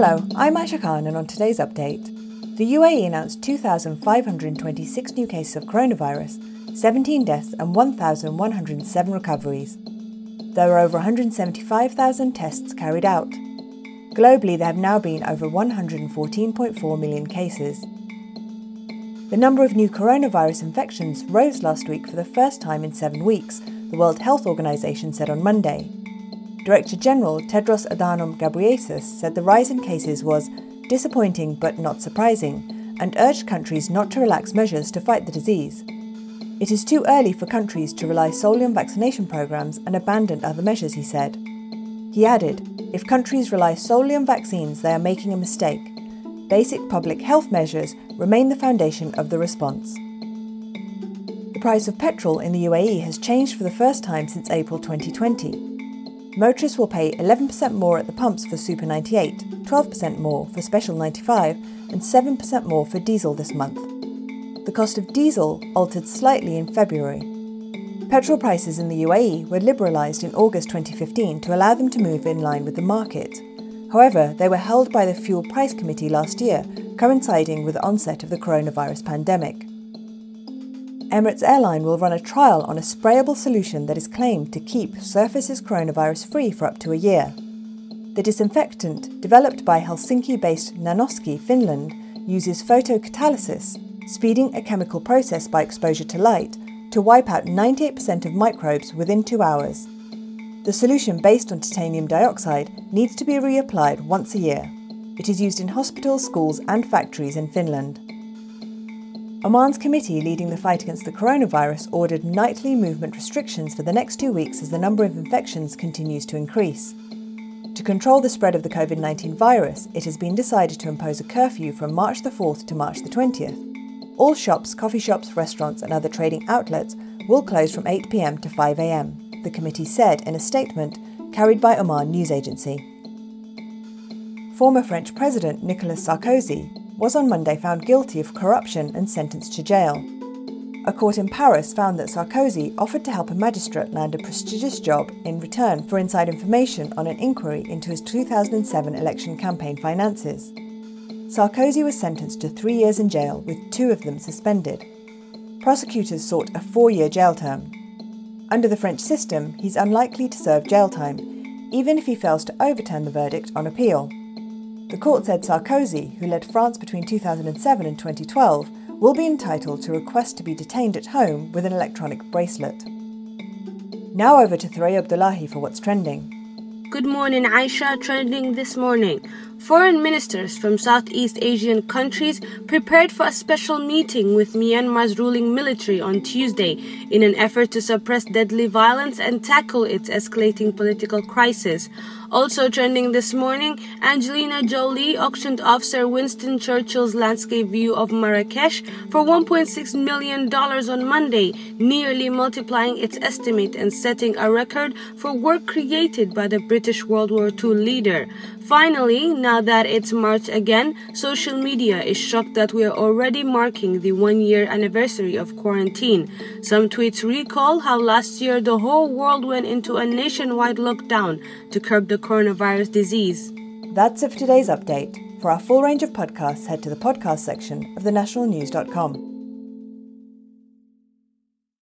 Hello, I'm Aisha Khan, and on today's update, the UAE announced 2,526 new cases of coronavirus, 17 deaths, and 1,107 recoveries. There were over 175,000 tests carried out. Globally, there have now been over 114.4 million cases. The number of new coronavirus infections rose last week for the first time in seven weeks, the World Health Organization said on Monday. Director General Tedros Adhanom Ghebreyesus said the rise in cases was disappointing but not surprising and urged countries not to relax measures to fight the disease. It is too early for countries to rely solely on vaccination programs and abandon other measures, he said. He added, if countries rely solely on vaccines, they are making a mistake. Basic public health measures remain the foundation of the response. The price of petrol in the UAE has changed for the first time since April 2020 motorists will pay 11% more at the pumps for Super 98, 12% more for Special 95, and 7% more for diesel this month. The cost of diesel altered slightly in February. Petrol prices in the UAE were liberalised in August 2015 to allow them to move in line with the market. However, they were held by the Fuel Price Committee last year, coinciding with the onset of the coronavirus pandemic. Emirates Airline will run a trial on a sprayable solution that is claimed to keep surfaces coronavirus free for up to a year. The disinfectant, developed by Helsinki based Nanoksi, Finland, uses photocatalysis, speeding a chemical process by exposure to light, to wipe out 98% of microbes within two hours. The solution based on titanium dioxide needs to be reapplied once a year. It is used in hospitals, schools, and factories in Finland. Oman's committee leading the fight against the coronavirus ordered nightly movement restrictions for the next two weeks as the number of infections continues to increase. To control the spread of the COVID 19 virus, it has been decided to impose a curfew from March the 4th to March the 20th. All shops, coffee shops, restaurants, and other trading outlets will close from 8 pm to 5 am, the committee said in a statement carried by Oman News Agency. Former French President Nicolas Sarkozy was on Monday found guilty of corruption and sentenced to jail. A court in Paris found that Sarkozy offered to help a magistrate land a prestigious job in return for inside information on an inquiry into his 2007 election campaign finances. Sarkozy was sentenced to three years in jail, with two of them suspended. Prosecutors sought a four year jail term. Under the French system, he's unlikely to serve jail time, even if he fails to overturn the verdict on appeal. The court said Sarkozy, who led France between 2007 and 2012, will be entitled to request to be detained at home with an electronic bracelet. Now over to Thuraya Abdullahi for what's trending. Good morning, Aisha. Trending this morning. Foreign ministers from Southeast Asian countries prepared for a special meeting with Myanmar's ruling military on Tuesday in an effort to suppress deadly violence and tackle its escalating political crisis. Also trending this morning, Angelina Jolie auctioned off Sir Winston Churchill's landscape view of Marrakesh for $1.6 million on Monday, nearly multiplying its estimate and setting a record for work created by the British World War II leader. Finally, now that it's March again, social media is shocked that we are already marking the one year anniversary of quarantine. Some tweets recall how last year the whole world went into a nationwide lockdown to curb the coronavirus disease. That's it for today's update. For our full range of podcasts, head to the podcast section of thenationalnews.com.